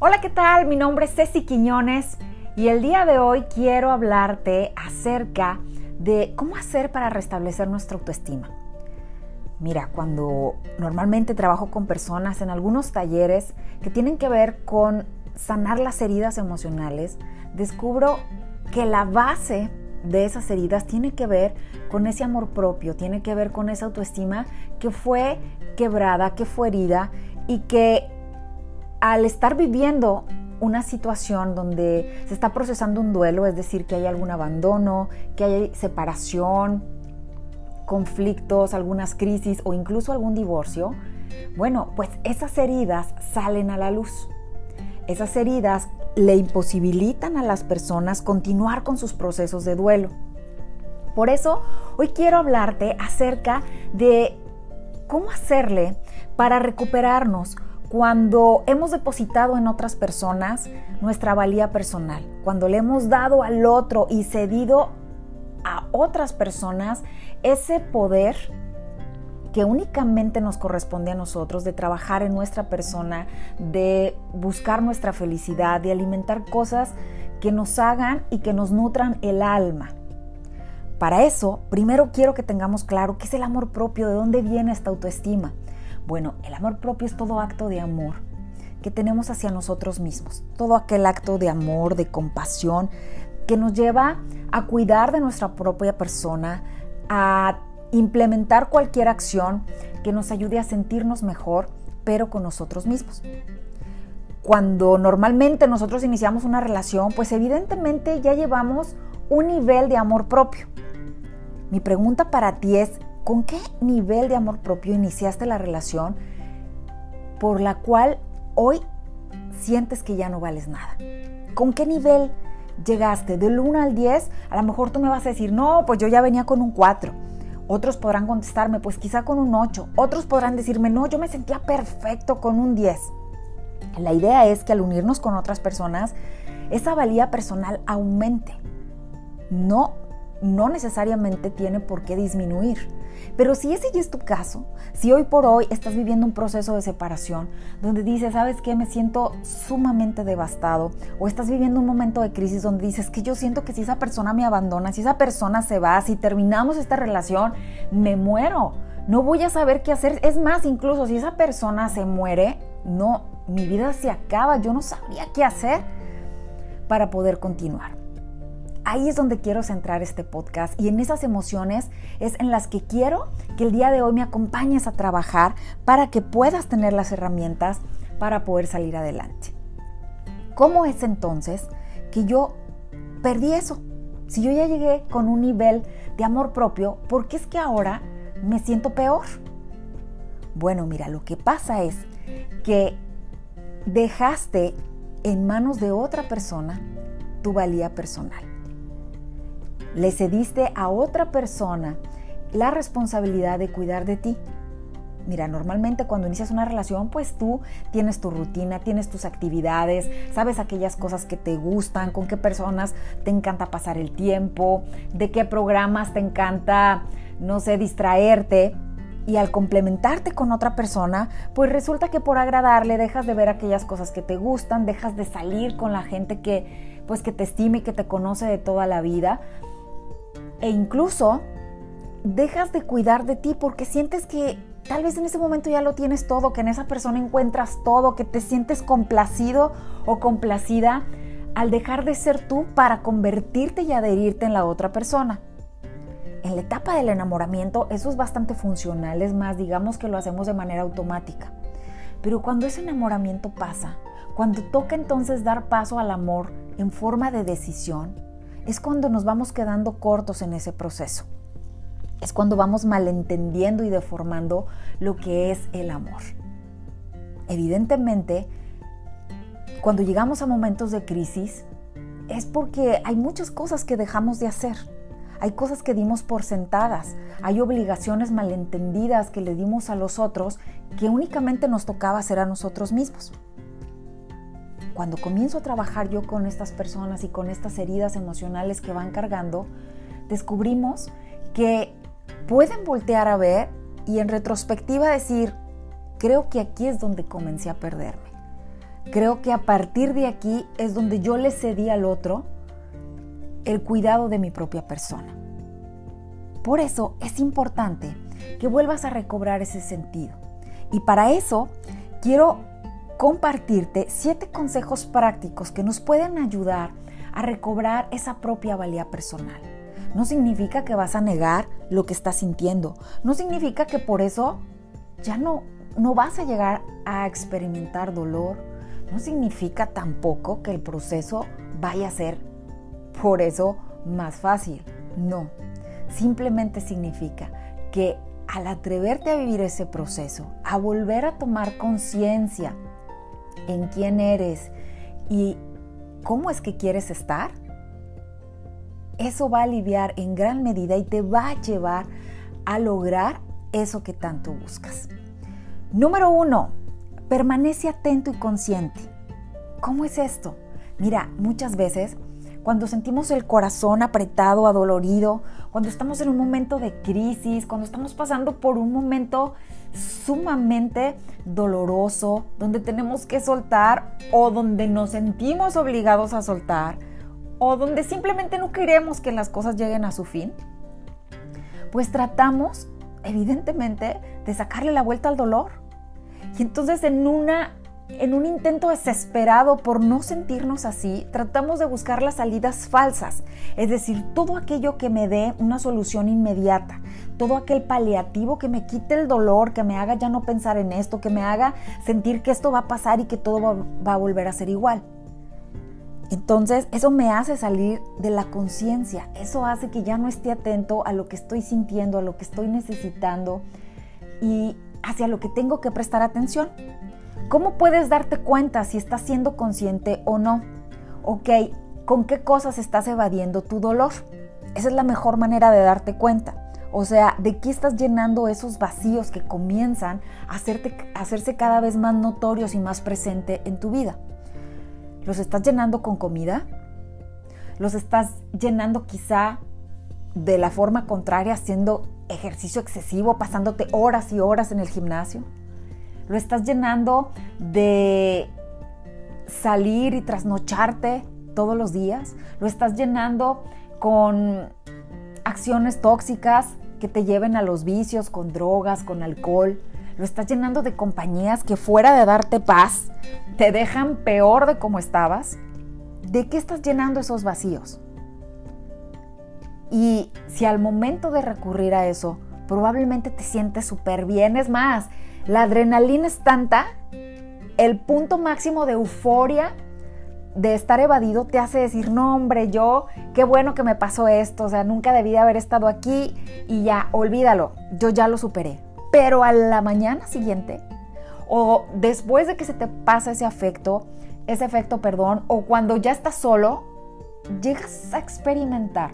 Hola, ¿qué tal? Mi nombre es Ceci Quiñones y el día de hoy quiero hablarte acerca de cómo hacer para restablecer nuestra autoestima. Mira, cuando normalmente trabajo con personas en algunos talleres que tienen que ver con sanar las heridas emocionales, descubro que la base de esas heridas tiene que ver con ese amor propio, tiene que ver con esa autoestima que fue quebrada, que fue herida y que al estar viviendo una situación donde se está procesando un duelo, es decir, que hay algún abandono, que hay separación, conflictos, algunas crisis o incluso algún divorcio, bueno, pues esas heridas salen a la luz. Esas heridas le imposibilitan a las personas continuar con sus procesos de duelo. Por eso, hoy quiero hablarte acerca de cómo hacerle para recuperarnos cuando hemos depositado en otras personas nuestra valía personal, cuando le hemos dado al otro y cedido a otras personas ese poder que únicamente nos corresponde a nosotros de trabajar en nuestra persona, de buscar nuestra felicidad, de alimentar cosas que nos hagan y que nos nutran el alma. Para eso, primero quiero que tengamos claro qué es el amor propio, de dónde viene esta autoestima. Bueno, el amor propio es todo acto de amor que tenemos hacia nosotros mismos, todo aquel acto de amor, de compasión, que nos lleva a cuidar de nuestra propia persona, a implementar cualquier acción que nos ayude a sentirnos mejor, pero con nosotros mismos. Cuando normalmente nosotros iniciamos una relación, pues evidentemente ya llevamos un nivel de amor propio. Mi pregunta para ti es, ¿Con qué nivel de amor propio iniciaste la relación por la cual hoy sientes que ya no vales nada? ¿Con qué nivel llegaste? Del 1 al 10, a lo mejor tú me vas a decir, no, pues yo ya venía con un 4. Otros podrán contestarme, pues quizá con un 8. Otros podrán decirme, no, yo me sentía perfecto con un 10. La idea es que al unirnos con otras personas, esa valía personal aumente. No, no necesariamente tiene por qué disminuir. Pero si ese ya es tu caso, si hoy por hoy estás viviendo un proceso de separación donde dices, ¿sabes qué? Me siento sumamente devastado. O estás viviendo un momento de crisis donde dices que yo siento que si esa persona me abandona, si esa persona se va, si terminamos esta relación, me muero. No voy a saber qué hacer. Es más, incluso si esa persona se muere, no, mi vida se acaba. Yo no sabría qué hacer para poder continuar. Ahí es donde quiero centrar este podcast y en esas emociones es en las que quiero que el día de hoy me acompañes a trabajar para que puedas tener las herramientas para poder salir adelante. ¿Cómo es entonces que yo perdí eso? Si yo ya llegué con un nivel de amor propio, ¿por qué es que ahora me siento peor? Bueno, mira, lo que pasa es que dejaste en manos de otra persona tu valía personal le cediste a otra persona la responsabilidad de cuidar de ti. Mira, normalmente cuando inicias una relación, pues tú tienes tu rutina, tienes tus actividades, sabes aquellas cosas que te gustan, con qué personas te encanta pasar el tiempo, de qué programas te encanta, no sé, distraerte. Y al complementarte con otra persona, pues resulta que por agradarle dejas de ver aquellas cosas que te gustan, dejas de salir con la gente que pues que te estime y que te conoce de toda la vida e incluso dejas de cuidar de ti porque sientes que tal vez en ese momento ya lo tienes todo, que en esa persona encuentras todo, que te sientes complacido o complacida al dejar de ser tú para convertirte y adherirte en la otra persona. En la etapa del enamoramiento eso es bastante funcional, es más, digamos que lo hacemos de manera automática. Pero cuando ese enamoramiento pasa, cuando toca entonces dar paso al amor en forma de decisión, es cuando nos vamos quedando cortos en ese proceso. Es cuando vamos malentendiendo y deformando lo que es el amor. Evidentemente, cuando llegamos a momentos de crisis, es porque hay muchas cosas que dejamos de hacer. Hay cosas que dimos por sentadas, hay obligaciones malentendidas que le dimos a los otros que únicamente nos tocaba hacer a nosotros mismos cuando comienzo a trabajar yo con estas personas y con estas heridas emocionales que van cargando, descubrimos que pueden voltear a ver y en retrospectiva decir, creo que aquí es donde comencé a perderme. creo que a partir de aquí es donde yo le cedí al otro el cuidado de mi propia persona. Por eso es importante que vuelvas a recobrar ese sentido. Y para eso quiero compartirte siete consejos prácticos que nos pueden ayudar a recobrar esa propia valía personal. No significa que vas a negar lo que estás sintiendo. No significa que por eso ya no, no vas a llegar a experimentar dolor. No significa tampoco que el proceso vaya a ser por eso más fácil. No. Simplemente significa que al atreverte a vivir ese proceso, a volver a tomar conciencia en quién eres y cómo es que quieres estar, eso va a aliviar en gran medida y te va a llevar a lograr eso que tanto buscas. Número uno, permanece atento y consciente. ¿Cómo es esto? Mira, muchas veces cuando sentimos el corazón apretado, adolorido, cuando estamos en un momento de crisis, cuando estamos pasando por un momento sumamente doloroso, donde tenemos que soltar o donde nos sentimos obligados a soltar o donde simplemente no queremos que las cosas lleguen a su fin, pues tratamos evidentemente de sacarle la vuelta al dolor. Y entonces en una en un intento desesperado por no sentirnos así, tratamos de buscar las salidas falsas, es decir, todo aquello que me dé una solución inmediata, todo aquel paliativo que me quite el dolor, que me haga ya no pensar en esto, que me haga sentir que esto va a pasar y que todo va, a volver a ser igual. Entonces, eso me hace salir de la conciencia, eso hace que ya no esté atento a lo que estoy sintiendo, a lo que estoy necesitando y hacia lo que tengo que prestar atención. ¿Cómo puedes darte cuenta si estás siendo consciente o no? Ok, ¿con qué cosas estás evadiendo tu dolor? Esa es la mejor manera de darte cuenta. O sea, ¿de qué estás llenando esos vacíos que comienzan a, a hacerse cada vez más notorios y más presente en tu vida? ¿Los estás llenando con comida? ¿Los estás llenando quizá de la forma contraria, haciendo ejercicio excesivo, pasándote horas y horas en el gimnasio? Lo estás llenando de salir y trasnocharte todos los días, lo estás llenando con acciones tóxicas que te lleven a los vicios, con drogas, con alcohol, lo estás llenando de compañías que fuera de darte paz, te dejan peor de como estabas. ¿De qué estás llenando esos vacíos? Y si al momento de recurrir a eso, probablemente te sientes súper bien, es más, la adrenalina es tanta, el punto máximo de euforia de estar evadido te hace decir, no hombre, yo, qué bueno que me pasó esto, o sea, nunca debí haber estado aquí y ya, olvídalo, yo ya lo superé. Pero a la mañana siguiente, o después de que se te pasa ese afecto, ese efecto, perdón, o cuando ya estás solo, llegas a experimentar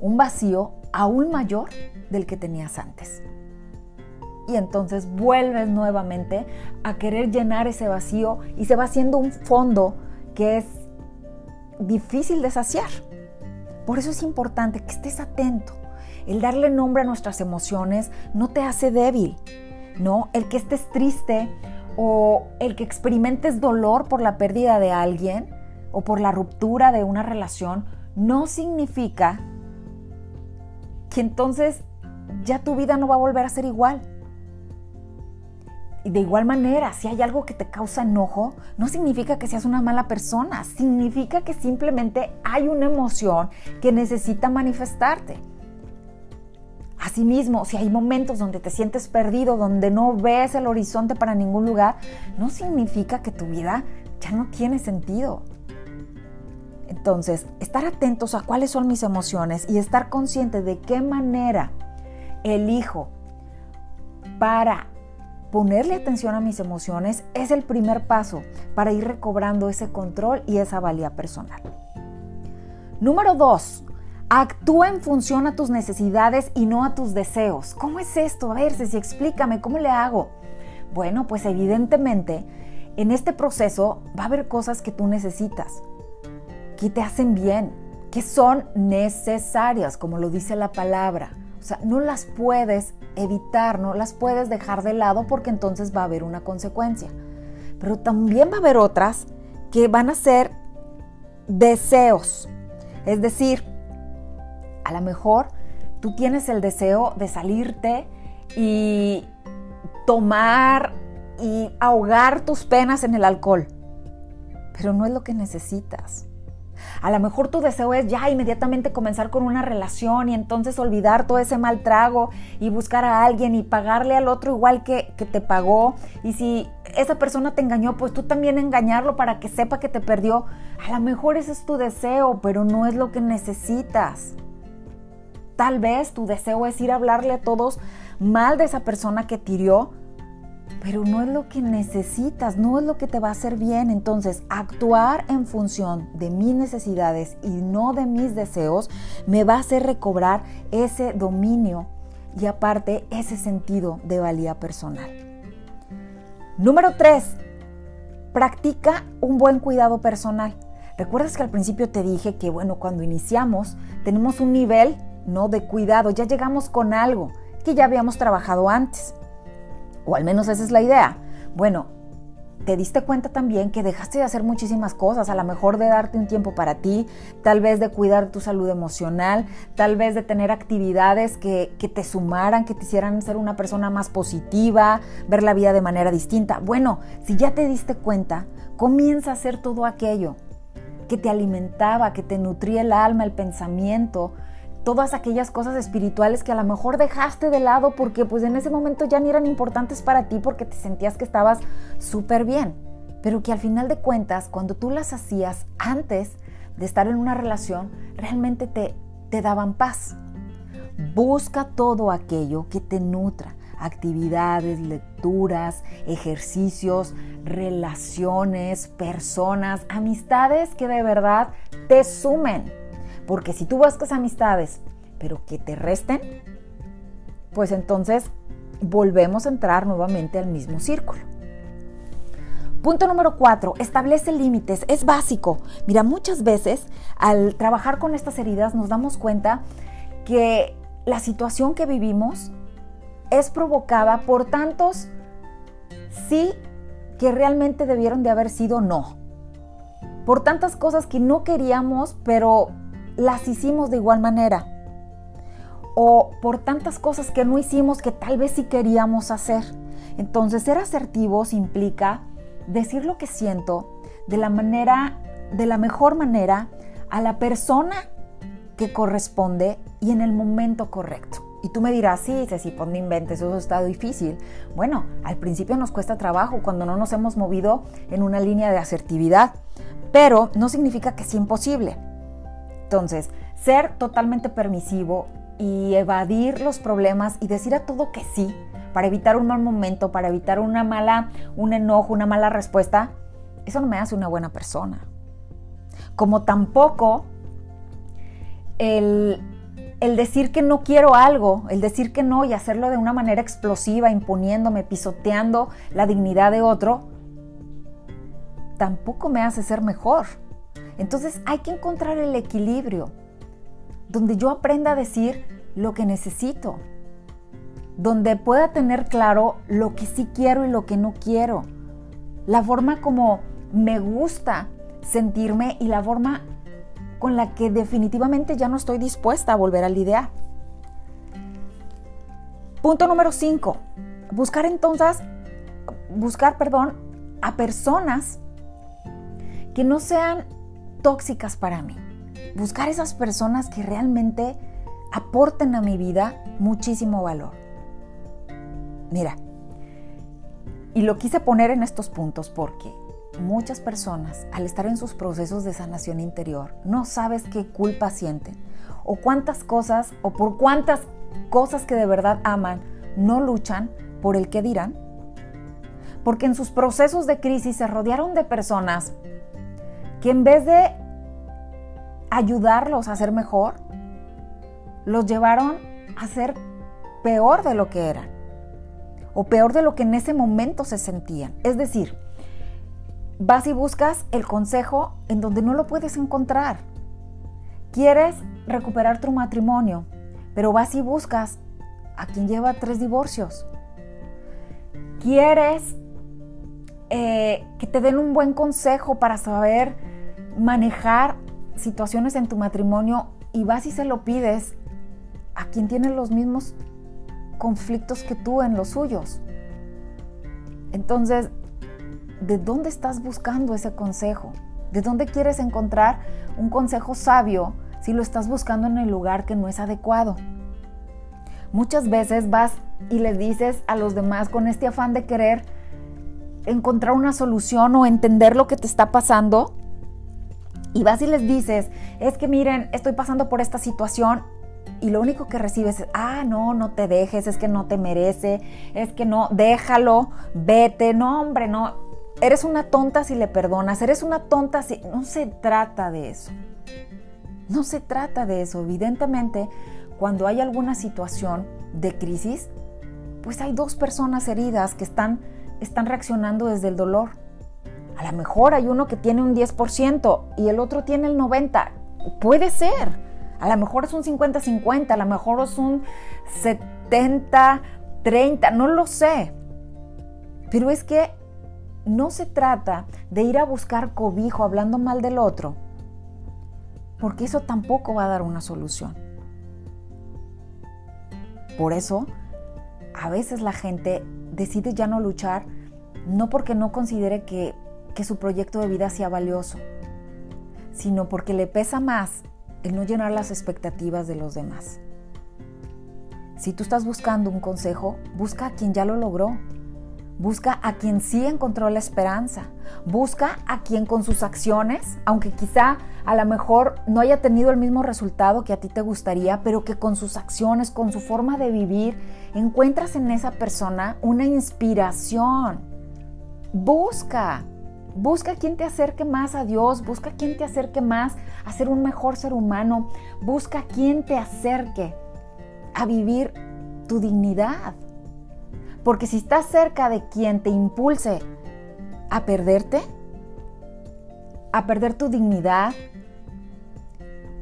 un vacío aún mayor del que tenías antes y entonces vuelves nuevamente a querer llenar ese vacío y se va haciendo un fondo que es difícil de saciar. Por eso es importante que estés atento. El darle nombre a nuestras emociones no te hace débil, ¿no? El que estés triste o el que experimentes dolor por la pérdida de alguien o por la ruptura de una relación no significa que entonces ya tu vida no va a volver a ser igual de igual manera, si hay algo que te causa enojo, no significa que seas una mala persona, significa que simplemente hay una emoción que necesita manifestarte. Asimismo, si hay momentos donde te sientes perdido, donde no ves el horizonte para ningún lugar, no significa que tu vida ya no tiene sentido. Entonces, estar atentos a cuáles son mis emociones y estar consciente de qué manera elijo para Ponerle atención a mis emociones es el primer paso para ir recobrando ese control y esa valía personal. Número 2. Actúa en función a tus necesidades y no a tus deseos. ¿Cómo es esto? A ver, si explícame, ¿cómo le hago? Bueno, pues evidentemente en este proceso va a haber cosas que tú necesitas, que te hacen bien, que son necesarias, como lo dice la palabra. O sea, no las puedes evitar, no las puedes dejar de lado porque entonces va a haber una consecuencia. pero también va a haber otras que van a ser deseos. Es decir, a lo mejor tú tienes el deseo de salirte y tomar y ahogar tus penas en el alcohol, pero no es lo que necesitas. A lo mejor tu deseo es ya inmediatamente comenzar con una relación y entonces olvidar todo ese mal trago y buscar a alguien y pagarle al otro igual que, que te pagó. Y si esa persona te engañó, pues tú también engañarlo para que sepa que te perdió. A lo mejor ese es tu deseo, pero no es lo que necesitas. Tal vez tu deseo es ir a hablarle a todos mal de esa persona que tiró pero no es lo que necesitas, no es lo que te va a hacer bien. Entonces, actuar en función de mis necesidades y no de mis deseos me va a hacer recobrar ese dominio y aparte ese sentido de valía personal. Número 3. Practica un buen cuidado personal. ¿Recuerdas que al principio te dije que, bueno, cuando iniciamos tenemos un nivel no de cuidado, ya llegamos con algo que ya habíamos trabajado antes o al menos esa es la idea. Bueno, te diste cuenta también que dejaste de hacer muchísimas cosas, a lo mejor de darte un tiempo para ti, tal vez de cuidar tu salud emocional, tal vez de tener actividades que, que, te sumaran, que te hicieran ser una persona más positiva, ver la vida de manera distinta. Bueno, si ya te diste cuenta, comienza a hacer todo aquello que te alimentaba, que te nutría el alma, el pensamiento, todas aquellas cosas espirituales que a lo mejor dejaste de lado porque pues en ese momento ya ni eran importantes para ti porque te sentías que estabas súper bien, pero que al final de cuentas cuando tú las hacías antes de estar en una relación realmente te, te daban paz. Busca todo aquello que te nutra, actividades, lecturas, ejercicios, relaciones, personas, amistades que de verdad te sumen porque si tú buscas amistades, pero que te resten, pues entonces volvemos a entrar nuevamente al mismo círculo. Punto número cuatro, establece límites. Es básico. Mira, muchas veces al trabajar con estas heridas nos damos cuenta que la situación que vivimos es provocada por tantos sí que realmente debieron de haber sido no. Por tantas cosas que no queríamos, pero las hicimos de igual manera. O por tantas cosas que no hicimos que tal vez sí queríamos hacer. Entonces, ser asertivos implica decir lo que siento de la manera, de la mejor manera, a la persona que corresponde y en el momento correcto. Y tú me dirás, sí, Ceci, pues no inventes, eso está difícil. Bueno, al principio nos cuesta trabajo cuando no nos hemos movido en una línea de asertividad, pero no significa que sea imposible. Entonces, ser totalmente permisivo y evadir los problemas y decir a todo que sí para evitar un mal momento, para evitar una mala, un enojo, una mala respuesta, eso no me hace una buena persona. Como tampoco el, el decir que no quiero algo, el decir que no y hacerlo de una manera explosiva, imponiéndome, pisoteando la dignidad de otro, tampoco me hace ser mejor. Entonces hay que encontrar el equilibrio, donde yo aprenda a decir lo que necesito, donde pueda tener claro lo que sí quiero y lo que no quiero, la forma como me gusta sentirme y la forma con la que definitivamente ya no estoy dispuesta a volver a lidiar. Punto número 5. Buscar entonces, buscar, perdón, a personas que no sean tóxicas para mí. Buscar esas personas que realmente aporten a mi vida muchísimo valor. Mira, y lo quise poner en estos puntos porque muchas personas al estar en sus procesos de sanación interior no sabes qué culpa sienten o cuántas cosas o por cuántas cosas que de verdad aman no luchan por el que dirán. Porque en sus procesos de crisis se rodearon de personas que en vez de ayudarlos a ser mejor, los llevaron a ser peor de lo que eran o peor de lo que en ese momento se sentían. Es decir, vas y buscas el consejo en donde no lo puedes encontrar. Quieres recuperar tu matrimonio, pero vas y buscas a quien lleva tres divorcios. Quieres eh, que te den un buen consejo para saber manejar situaciones en tu matrimonio y vas y se lo pides a quien tiene los mismos conflictos que tú en los suyos. Entonces, ¿de dónde estás buscando ese consejo? ¿De dónde quieres encontrar un consejo sabio si lo estás buscando en el lugar que no es adecuado? Muchas veces vas y le dices a los demás con este afán de querer encontrar una solución o entender lo que te está pasando. Y vas y les dices, es que miren, estoy pasando por esta situación y lo único que recibes es, ah, no, no te dejes, es que no te merece, es que no, déjalo, vete, no, hombre, no, eres una tonta si le perdonas, eres una tonta si... No se trata de eso. No se trata de eso. Evidentemente, cuando hay alguna situación de crisis, pues hay dos personas heridas que están, están reaccionando desde el dolor. A lo mejor hay uno que tiene un 10% y el otro tiene el 90%. Puede ser. A lo mejor es un 50-50, a lo mejor es un 70-30, no lo sé. Pero es que no se trata de ir a buscar cobijo hablando mal del otro, porque eso tampoco va a dar una solución. Por eso, a veces la gente decide ya no luchar, no porque no considere que, que su proyecto de vida sea valioso, sino porque le pesa más el no llenar las expectativas de los demás. Si tú estás buscando un consejo, busca a quien ya lo logró. Busca a quien sí encontró la esperanza. Busca a quien con sus acciones, aunque quizá a lo mejor no haya tenido el mismo resultado que a ti te gustaría, pero que con sus acciones, con su forma de vivir, encuentras en esa persona una inspiración. Busca, busca quien te acerque más a Dios, busca quien te acerque más a ser un mejor ser humano, busca quien te acerque a vivir tu dignidad. Porque si estás cerca de quien te impulse a perderte, a perder tu dignidad,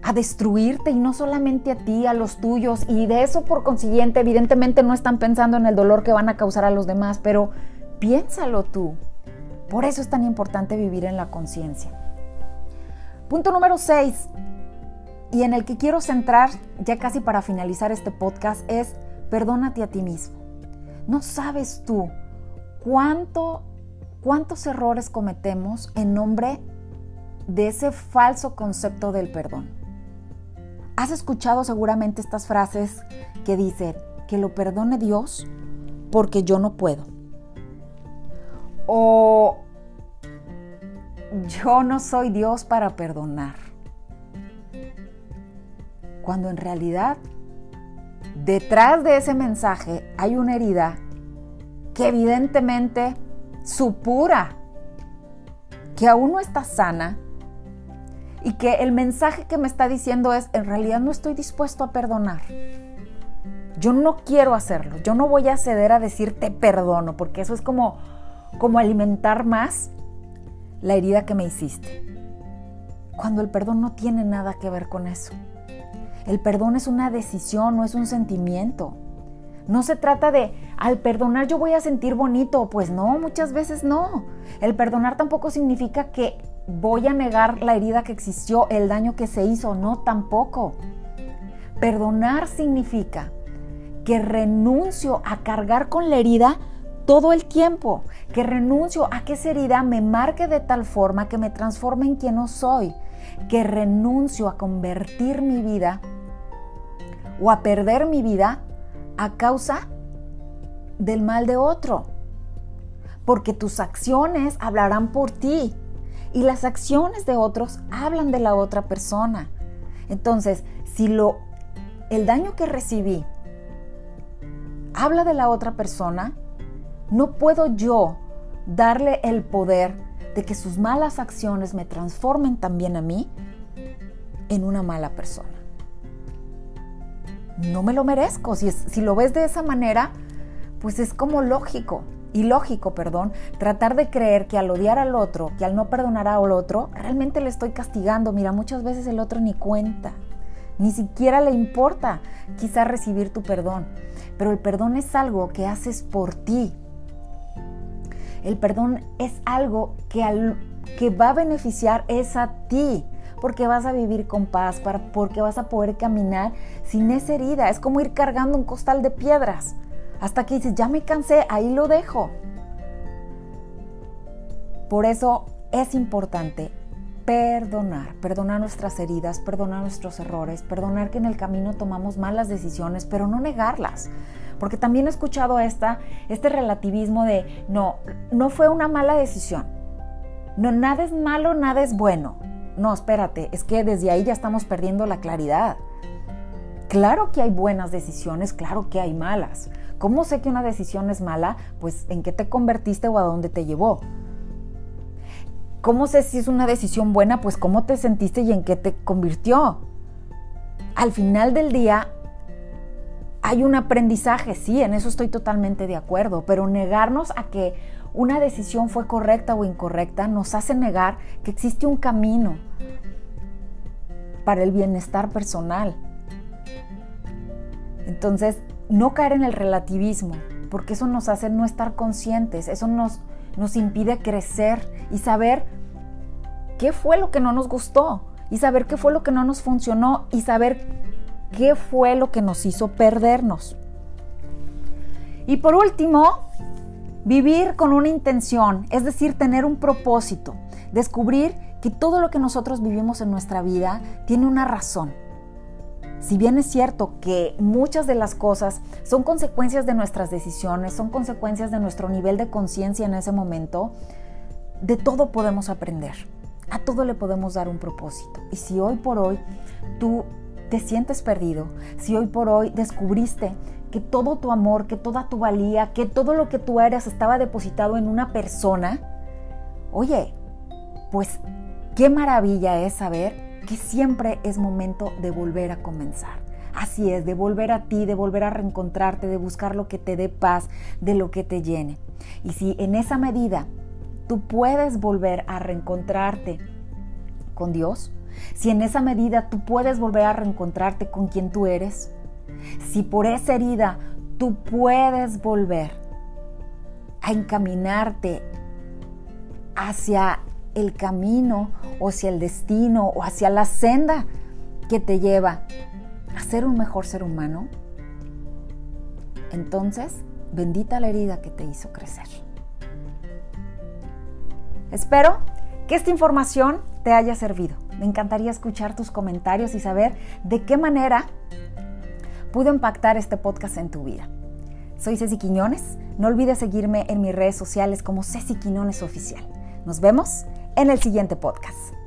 a destruirte y no solamente a ti, a los tuyos, y de eso por consiguiente evidentemente no están pensando en el dolor que van a causar a los demás, pero piénsalo tú. Por eso es tan importante vivir en la conciencia. Punto número 6, y en el que quiero centrar ya casi para finalizar este podcast, es perdónate a ti mismo. No sabes tú cuánto, cuántos errores cometemos en nombre de ese falso concepto del perdón. Has escuchado seguramente estas frases que dicen que lo perdone Dios porque yo no puedo. O yo no soy Dios para perdonar. Cuando en realidad detrás de ese mensaje hay una herida que evidentemente supura, que aún no está sana y que el mensaje que me está diciendo es, en realidad no estoy dispuesto a perdonar. Yo no quiero hacerlo, yo no voy a ceder a decirte perdono, porque eso es como, como alimentar más la herida que me hiciste. Cuando el perdón no tiene nada que ver con eso. El perdón es una decisión, no es un sentimiento. No se trata de, al perdonar yo voy a sentir bonito. Pues no, muchas veces no. El perdonar tampoco significa que voy a negar la herida que existió, el daño que se hizo. No, tampoco. Perdonar significa que renuncio a cargar con la herida todo el tiempo, que renuncio a que esa herida me marque de tal forma que me transforme en quien no soy, que renuncio a convertir mi vida o a perder mi vida a causa del mal de otro. Porque tus acciones hablarán por ti y las acciones de otros hablan de la otra persona. Entonces, si lo el daño que recibí habla de la otra persona, no puedo yo darle el poder de que sus malas acciones me transformen también a mí en una mala persona. No me lo merezco. Si, si lo ves de esa manera, pues es como lógico, ilógico, perdón, tratar de creer que al odiar al otro, que al no perdonar al otro, realmente le estoy castigando. Mira, muchas veces el otro ni cuenta, ni siquiera le importa quizás recibir tu perdón, pero el perdón es algo que haces por ti, El perdón es algo que, va a beneficiar es a ti, porque vas a vivir con paz, porque vas a poder caminar sin esa herida. Es como ir cargando un costal de piedras. Hasta que dices, ya me cansé, ahí lo dejo. Por eso es importante perdonar, perdonar nuestras heridas, perdonar nuestros errores, perdonar que en el camino tomamos malas decisiones, pero no negarlas. Porque también he escuchado este relativismo de, no, no fue una mala decisión. No, nada es malo, nada es bueno. No, espérate, es que desde ahí ya estamos perdiendo la claridad. Claro que hay buenas decisiones, claro que hay malas. ¿Cómo sé que una decisión es mala? Pues en qué te convertiste o a dónde te llevó. ¿Cómo sé si es una decisión buena? Pues cómo te sentiste y en qué te convirtió. Al final del día hay un aprendizaje, sí, en eso estoy totalmente de acuerdo, pero negarnos a que una decisión fue correcta o incorrecta nos hace negar que existe un camino para el bienestar personal. Entonces, no caer en el relativismo, porque eso nos hace no estar conscientes, eso nos, nos impide crecer y saber qué fue lo que no nos gustó, y saber qué fue lo que no nos funcionó, y saber qué fue lo que nos hizo perdernos. Y por último, vivir con una intención, es decir, tener un propósito, descubrir que todo lo que nosotros vivimos en nuestra vida tiene una razón. Si bien es cierto que muchas de las cosas son consecuencias de nuestras decisiones, son consecuencias de nuestro nivel de conciencia en ese momento, de todo podemos aprender. A todo le podemos dar un propósito. Y si hoy por hoy tú te sientes perdido, si hoy por hoy descubriste que todo tu amor, que toda tu valía, que todo lo que tú eres estaba depositado en una persona, oye, pues qué maravilla es saber que siempre es momento de volver a comenzar. Así es, de volver a ti, de volver a reencontrarte, de buscar lo que te dé paz, de lo que te llene. Y si en esa medida tú puedes volver a reencontrarte con Dios, si en esa medida tú puedes volver a reencontrarte con quien tú eres, si por esa herida tú puedes volver a encaminarte hacia el camino o hacia el destino o hacia la senda que te lleva a ser un mejor ser humano, entonces bendita la herida que te hizo crecer. Espero que esta información te haya servido. Me encantaría escuchar tus comentarios y saber de qué manera pudo impactar este podcast en tu vida. Soy Ceci Quiñones. No olvides seguirme en mis redes sociales como Ceci Quiñones Oficial. Nos vemos en el siguiente podcast.